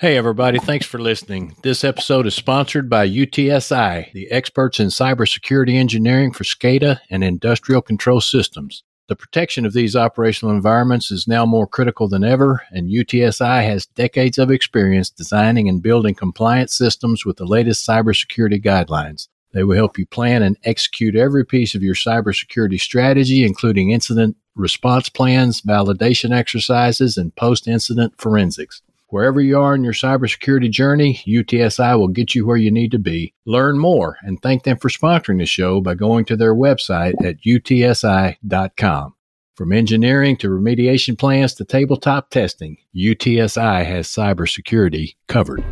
Hey, everybody. Thanks for listening. This episode is sponsored by UTSI, the experts in cybersecurity engineering for SCADA and industrial control systems. The protection of these operational environments is now more critical than ever, and UTSI has decades of experience designing and building compliant systems with the latest cybersecurity guidelines. They will help you plan and execute every piece of your cybersecurity strategy, including incident response plans, validation exercises, and post incident forensics. Wherever you are in your cybersecurity journey, UTSI will get you where you need to be. Learn more and thank them for sponsoring the show by going to their website at utsi.com. From engineering to remediation plans to tabletop testing, UTSI has cybersecurity covered.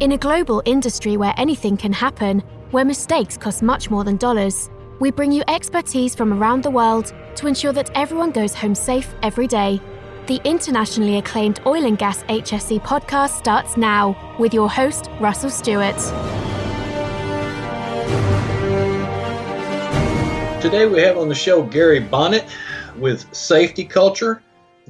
In a global industry where anything can happen, where mistakes cost much more than dollars, we bring you expertise from around the world to ensure that everyone goes home safe every day. The internationally acclaimed Oil and Gas HSE podcast starts now with your host, Russell Stewart. Today we have on the show Gary Bonnet with Safety Culture.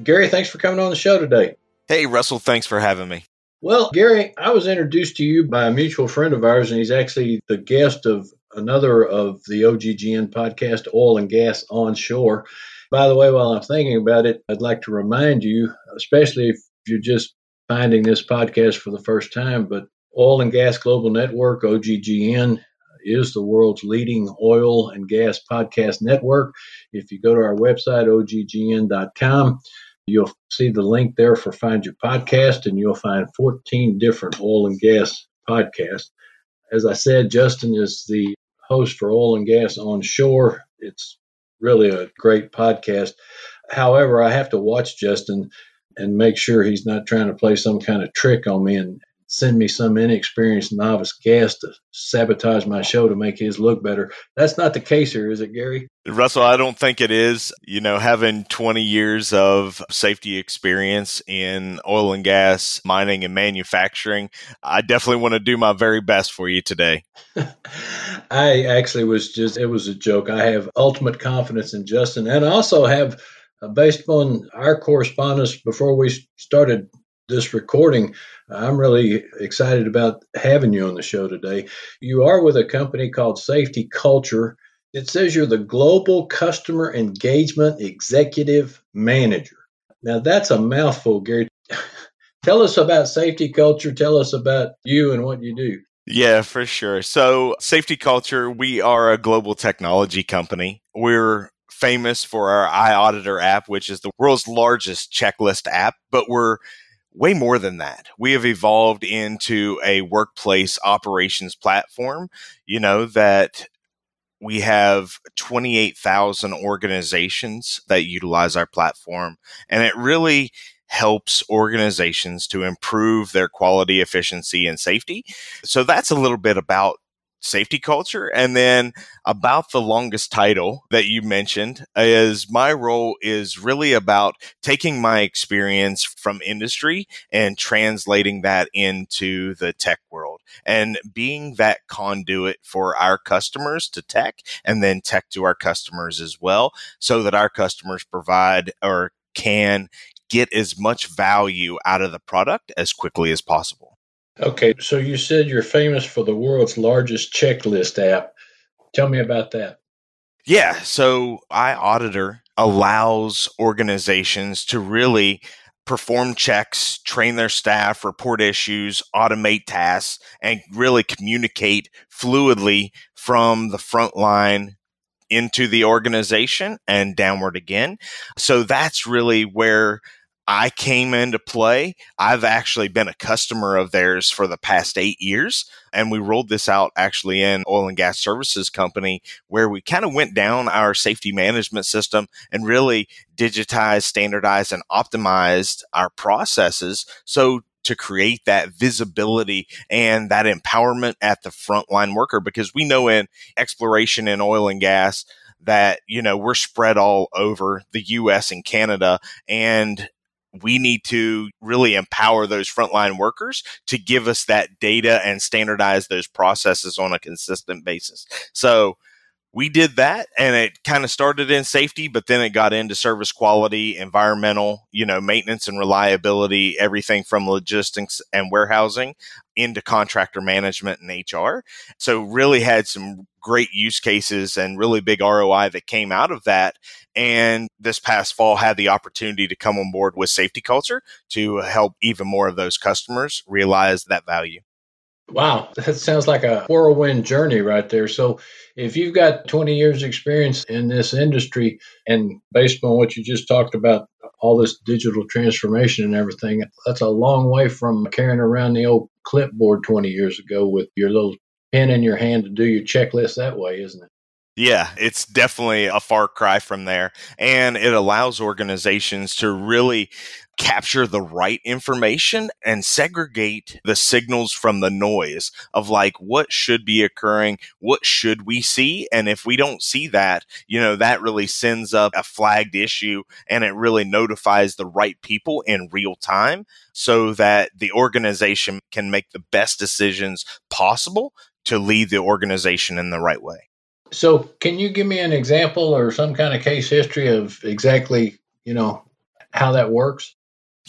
Gary, thanks for coming on the show today. Hey, Russell, thanks for having me. Well, Gary, I was introduced to you by a mutual friend of ours, and he's actually the guest of another of the OGGN podcast, Oil and Gas Onshore. By the way, while I'm thinking about it, I'd like to remind you, especially if you're just finding this podcast for the first time, but Oil and Gas Global Network, OGGN, is the world's leading oil and gas podcast network. If you go to our website, oggn.com, you'll see the link there for Find Your Podcast, and you'll find 14 different oil and gas podcasts. As I said, Justin is the host for Oil and Gas on Shore. It's really a great podcast. However, I have to watch Justin and make sure he's not trying to play some kind of trick on me and send me some inexperienced novice guest to sabotage my show to make his look better. That's not the case here, is it, Gary? Russell, I don't think it is. You know, having 20 years of safety experience in oil and gas, mining, and manufacturing, I definitely want to do my very best for you today. I actually was just, it was a joke. I have ultimate confidence in Justin and I also have. Uh, based on our correspondence before we started this recording. I'm really excited about having you on the show today. You are with a company called Safety Culture. It says you're the Global Customer Engagement Executive Manager. Now, that's a mouthful, Gary. Tell us about Safety Culture. Tell us about you and what you do. Yeah, for sure. So, Safety Culture, we are a global technology company. We're famous for our iAuditor app, which is the world's largest checklist app, but we're way more than that. We have evolved into a workplace operations platform, you know, that we have 28,000 organizations that utilize our platform. And it really helps organizations to improve their quality, efficiency, and safety. So that's a little bit about safety culture. And then about the longest title that you mentioned is my role is really about taking my experience from industry and translating that into the tech world and being that conduit for our customers to tech and then tech to our customers as well so that our customers provide or can get as much value out of the product as quickly as possible. Okay, so you said you're famous for the world's largest checklist app. Tell me about that. Yeah, so iAuditor allows organizations to really perform checks, train their staff, report issues, automate tasks, and really communicate fluidly from the front line into the organization and downward again. So that's really where I came into play. I've actually been a customer of theirs for the past eight years. And we rolled this out actually in oil and gas services company where we kind of went down our safety management system and really digitized, standardized, and optimized our processes. So to create that visibility and that empowerment at the frontline worker, because we know in exploration in oil and gas, that you know we're spread all over the US and Canada and we need to really empower those frontline workers to give us that data and standardize those processes on a consistent basis. So we did that and it kind of started in safety but then it got into service quality environmental you know maintenance and reliability everything from logistics and warehousing into contractor management and hr so really had some great use cases and really big roi that came out of that and this past fall had the opportunity to come on board with safety culture to help even more of those customers realize that value Wow, that sounds like a whirlwind journey right there. So, if you've got 20 years experience in this industry and based on what you just talked about all this digital transformation and everything that's a long way from carrying around the old clipboard 20 years ago with your little pen in your hand to do your checklist that way isn't it yeah, it's definitely a far cry from there. And it allows organizations to really capture the right information and segregate the signals from the noise of like what should be occurring, what should we see. And if we don't see that, you know, that really sends up a flagged issue and it really notifies the right people in real time so that the organization can make the best decisions possible to lead the organization in the right way. So, can you give me an example or some kind of case history of exactly, you know, how that works?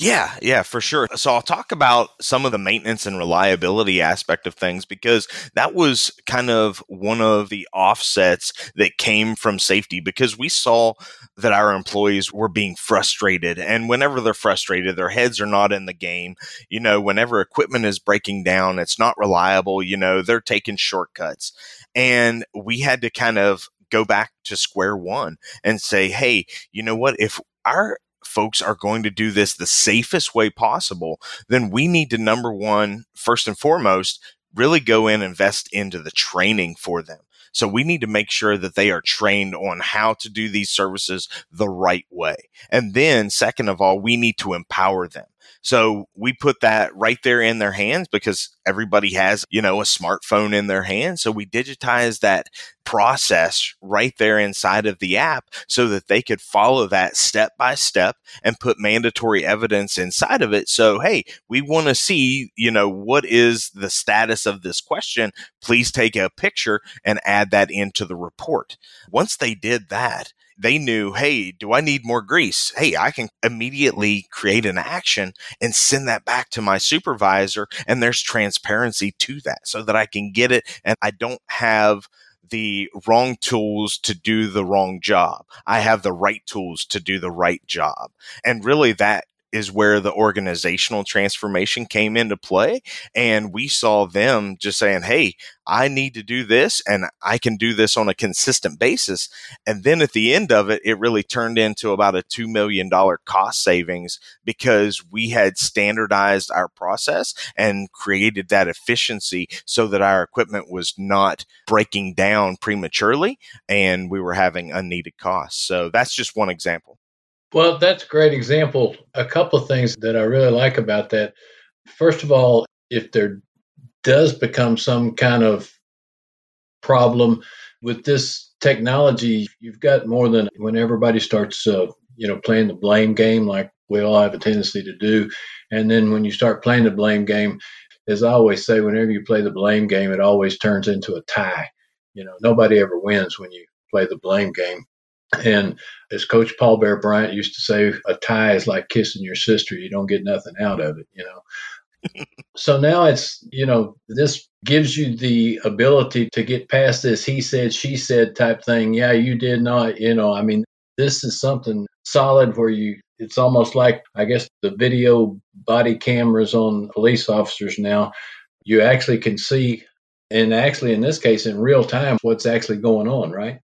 Yeah, yeah, for sure. So I'll talk about some of the maintenance and reliability aspect of things because that was kind of one of the offsets that came from safety because we saw that our employees were being frustrated. And whenever they're frustrated, their heads are not in the game. You know, whenever equipment is breaking down, it's not reliable, you know, they're taking shortcuts. And we had to kind of go back to square one and say, hey, you know what? If our folks are going to do this the safest way possible, then we need to number one, first and foremost, really go in and invest into the training for them. So we need to make sure that they are trained on how to do these services the right way. And then second of all, we need to empower them. So we put that right there in their hands because everybody has, you know, a smartphone in their hand. So we digitize that process right there inside of the app so that they could follow that step by step and put mandatory evidence inside of it. So, hey, we want to see, you know, what is the status of this question? Please take a picture and add that into the report. Once they did that, they knew, hey, do I need more grease? Hey, I can immediately create an action and send that back to my supervisor. And there's transparency to that so that I can get it and I don't have the wrong tools to do the wrong job. I have the right tools to do the right job. And really that is where the organizational transformation came into play. And we saw them just saying, Hey, I need to do this and I can do this on a consistent basis. And then at the end of it, it really turned into about a $2 million cost savings because we had standardized our process and created that efficiency so that our equipment was not breaking down prematurely and we were having unneeded costs. So that's just one example. Well, that's a great example. A couple of things that I really like about that. First of all, if there does become some kind of problem with this technology, you've got more than when everybody starts, uh, you know, playing the blame game like we all have a tendency to do. And then when you start playing the blame game, as I always say, whenever you play the blame game, it always turns into a tie. You know, nobody ever wins when you play the blame game. And as Coach Paul Bear Bryant used to say, a tie is like kissing your sister. You don't get nothing out of it, you know. so now it's, you know, this gives you the ability to get past this he said, she said type thing. Yeah, you did not, you know, I mean, this is something solid where you, it's almost like, I guess, the video body cameras on police officers now. You actually can see, and actually in this case, in real time, what's actually going on, right?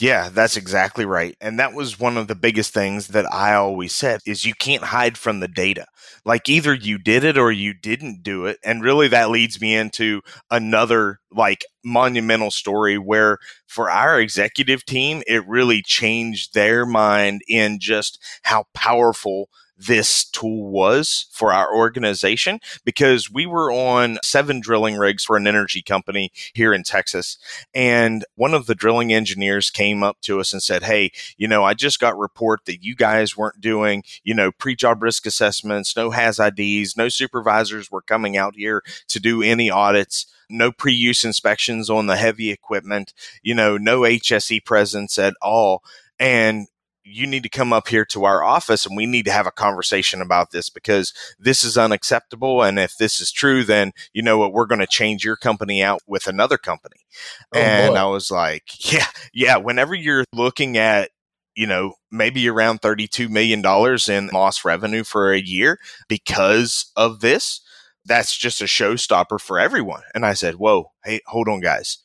Yeah, that's exactly right. And that was one of the biggest things that I always said is you can't hide from the data. Like either you did it or you didn't do it. And really that leads me into another like monumental story where for our executive team it really changed their mind in just how powerful this tool was for our organization because we were on seven drilling rigs for an energy company here in Texas. And one of the drilling engineers came up to us and said, Hey, you know, I just got report that you guys weren't doing, you know, pre job risk assessments, no HAZ IDs, no supervisors were coming out here to do any audits no pre-use inspections on the heavy equipment, you know, no HSE presence at all. And you need to come up here to our office and we need to have a conversation about this because this is unacceptable. And if this is true, then you know what? We're going to change your company out with another company. Oh, and boy. I was like, yeah, yeah. Whenever you're looking at, you know, maybe around $32 million in lost revenue for a year because of this, that's just a showstopper for everyone. And I said, whoa, hey, hold on, guys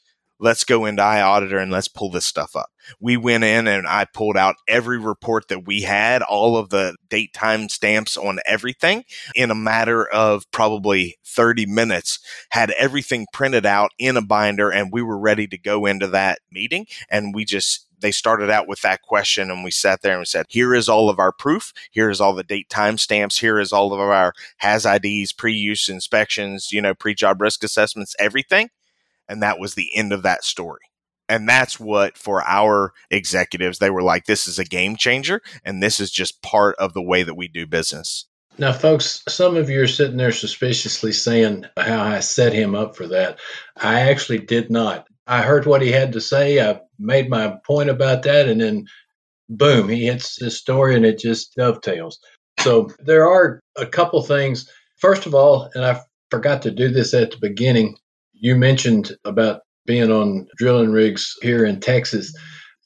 let's go into iAuditor and let's pull this stuff up. We went in and I pulled out every report that we had, all of the date time stamps on everything in a matter of probably 30 minutes, had everything printed out in a binder and we were ready to go into that meeting. And we just, they started out with that question and we sat there and we said, here is all of our proof. Here is all the date time stamps. Here is all of our HAZ IDs, pre-use inspections, you know, pre-job risk assessments, everything and that was the end of that story. And that's what, for our executives, they were like, this is a game changer. And this is just part of the way that we do business. Now, folks, some of you are sitting there suspiciously saying how I set him up for that. I actually did not. I heard what he had to say. I made my point about that. And then, boom, he hits this story and it just dovetails. So, there are a couple things. First of all, and I forgot to do this at the beginning, you mentioned about being on drilling rigs here in Texas.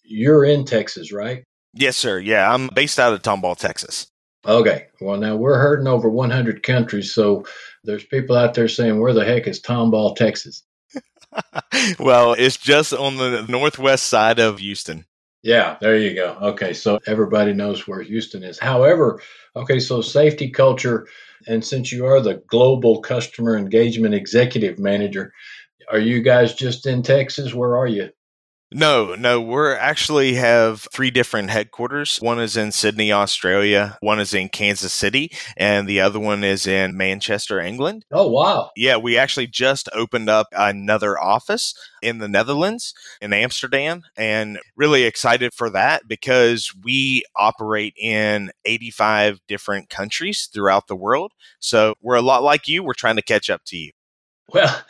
You're in Texas, right? Yes, sir. Yeah, I'm based out of Tomball, Texas. Okay. Well, now we're hurting over 100 countries, so there's people out there saying, "Where the heck is Tomball, Texas?" well, it's just on the northwest side of Houston. Yeah, there you go. Okay, so everybody knows where Houston is. However, okay, so safety culture and since you are the global customer engagement executive manager, are you guys just in Texas? Where are you? No, no, we're actually have three different headquarters. One is in Sydney, Australia, one is in Kansas City, and the other one is in Manchester, England. Oh, wow. Yeah, we actually just opened up another office in the Netherlands, in Amsterdam, and really excited for that because we operate in 85 different countries throughout the world. So we're a lot like you. We're trying to catch up to you. Well,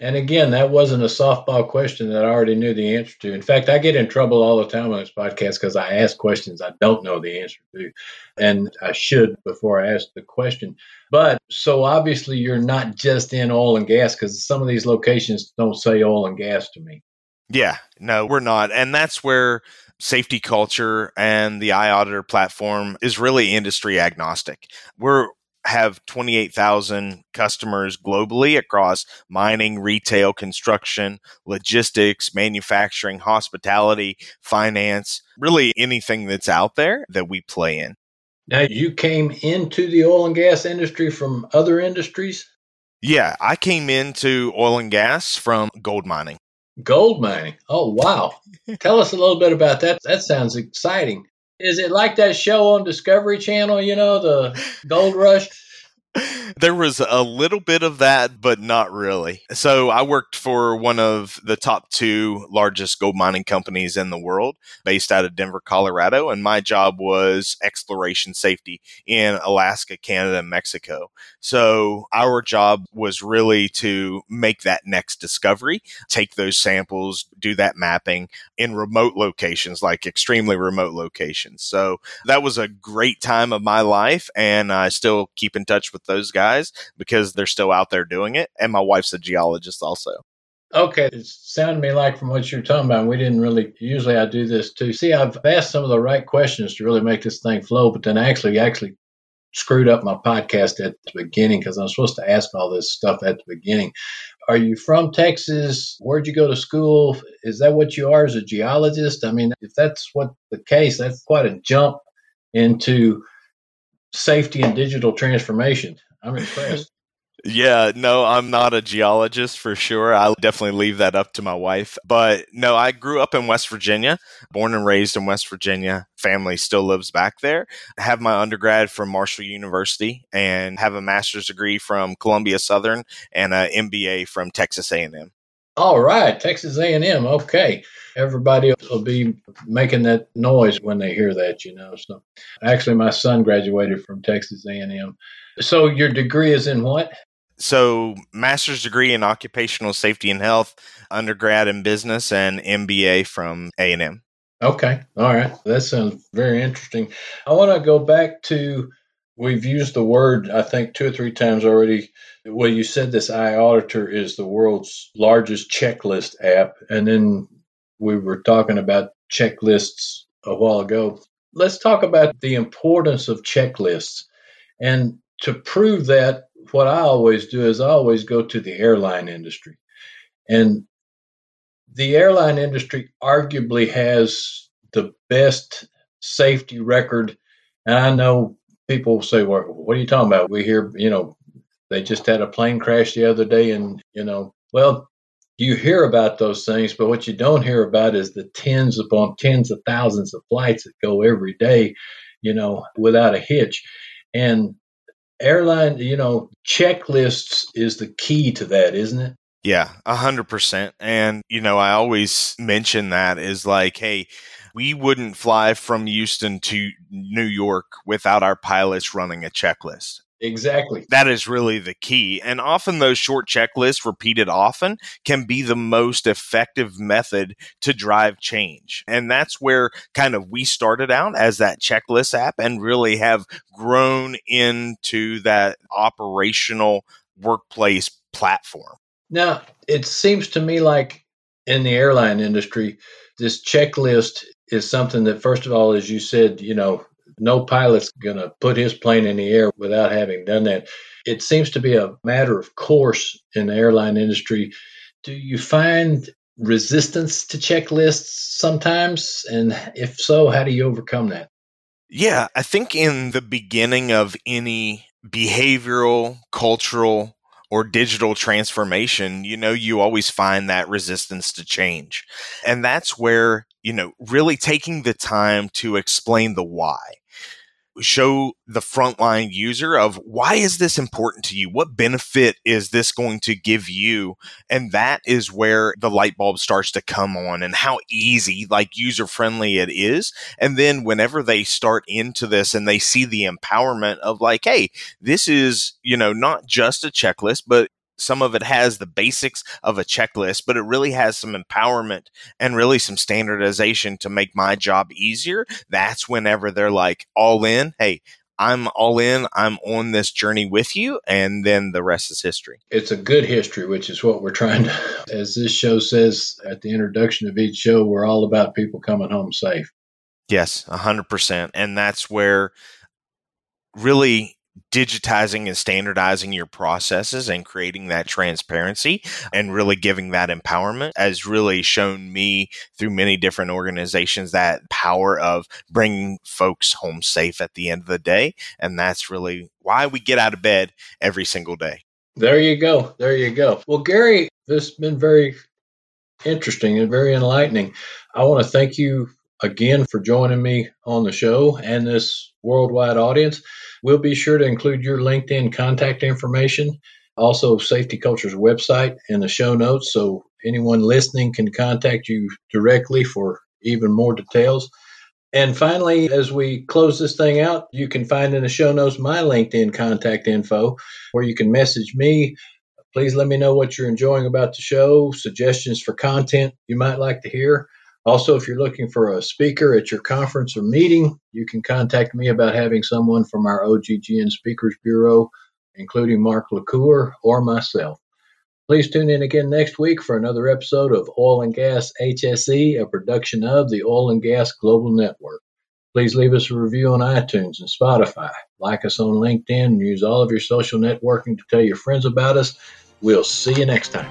and again, that wasn't a softball question that I already knew the answer to. In fact, I get in trouble all the time on this podcast because I ask questions I don't know the answer to. And I should before I ask the question. But so obviously, you're not just in oil and gas because some of these locations don't say oil and gas to me. Yeah, no, we're not. And that's where safety culture and the iAuditor platform is really industry agnostic. We're have 28,000 customers globally across mining, retail, construction, logistics, manufacturing, hospitality, finance, really anything that's out there that we play in. Now, you came into the oil and gas industry from other industries? Yeah, I came into oil and gas from gold mining. Gold mining. Oh, wow. Tell us a little bit about that. That sounds exciting. Is it like that show on Discovery Channel, you know, the Gold Rush? there was a little bit of that, but not really. So I worked for one of the top two largest gold mining companies in the world, based out of Denver, Colorado. And my job was exploration safety in Alaska, Canada, and Mexico. So our job was really to make that next discovery, take those samples, do that mapping in remote locations, like extremely remote locations. So that was a great time of my life. And I still keep in touch with with those guys because they're still out there doing it. And my wife's a geologist also. Okay, it sounded to me like from what you're talking about, we didn't really. Usually, I do this too. See, I've asked some of the right questions to really make this thing flow, but then I actually, actually screwed up my podcast at the beginning because I'm supposed to ask all this stuff at the beginning. Are you from Texas? Where'd you go to school? Is that what you are as a geologist? I mean, if that's what the case, that's quite a jump into safety and digital transformation. I'm impressed. Yeah, no, I'm not a geologist for sure. I'll definitely leave that up to my wife. But no, I grew up in West Virginia, born and raised in West Virginia. Family still lives back there. I have my undergrad from Marshall University and have a master's degree from Columbia Southern and an MBA from Texas A&M. All right, Texas A&M. Okay. Everybody will be making that noise when they hear that, you know. So actually my son graduated from Texas A&M. So your degree is in what? So, master's degree in occupational safety and health, undergrad in business, and MBA from A and M. Okay, all right, that sounds very interesting. I want to go back to we've used the word I think two or three times already. Well, you said this iAuditor is the world's largest checklist app, and then we were talking about checklists a while ago. Let's talk about the importance of checklists. And to prove that, what I always do is I always go to the airline industry. And the airline industry arguably has the best safety record. And I know people say, well, what are you talking about? We hear, you know, they just had a plane crash the other day. And, you know, well, you hear about those things, but what you don't hear about is the tens upon tens of thousands of flights that go every day, you know, without a hitch. And airline, you know, checklists is the key to that, isn't it? Yeah, a hundred percent. And, you know, I always mention that is like, hey, we wouldn't fly from Houston to New York without our pilots running a checklist. Exactly. That is really the key. And often those short checklists repeated often can be the most effective method to drive change. And that's where kind of we started out as that checklist app and really have grown into that operational workplace platform. Now, it seems to me like in the airline industry, this checklist is something that, first of all, as you said, you know, no pilot's going to put his plane in the air without having done that. It seems to be a matter of course in the airline industry. Do you find resistance to checklists sometimes? And if so, how do you overcome that? Yeah, I think in the beginning of any behavioral, cultural, or digital transformation, you know, you always find that resistance to change. And that's where, you know, really taking the time to explain the why show the frontline user of why is this important to you? What benefit is this going to give you? And that is where the light bulb starts to come on and how easy, like user friendly it is. And then whenever they start into this and they see the empowerment of like, hey, this is, you know, not just a checklist, but some of it has the basics of a checklist, but it really has some empowerment and really some standardization to make my job easier. That's whenever they're like all in. Hey, I'm all in. I'm on this journey with you. And then the rest is history. It's a good history, which is what we're trying to, as this show says at the introduction of each show, we're all about people coming home safe. Yes, 100%. And that's where really digitizing and standardizing your processes and creating that transparency and really giving that empowerment has really shown me through many different organizations that power of bringing folks home safe at the end of the day. And that's really why we get out of bed every single day. There you go. There you go. Well gary this has been very interesting and very enlightening. I want to thank you again for joining me on the show and this worldwide audience We'll be sure to include your LinkedIn contact information, also Safety Culture's website in the show notes so anyone listening can contact you directly for even more details. And finally, as we close this thing out, you can find in the show notes my LinkedIn contact info where you can message me. Please let me know what you're enjoying about the show, suggestions for content you might like to hear. Also, if you're looking for a speaker at your conference or meeting, you can contact me about having someone from our OGGN Speakers Bureau, including Mark LaCour or myself. Please tune in again next week for another episode of Oil and Gas HSE, a production of the Oil and Gas Global Network. Please leave us a review on iTunes and Spotify. Like us on LinkedIn and use all of your social networking to tell your friends about us. We'll see you next time.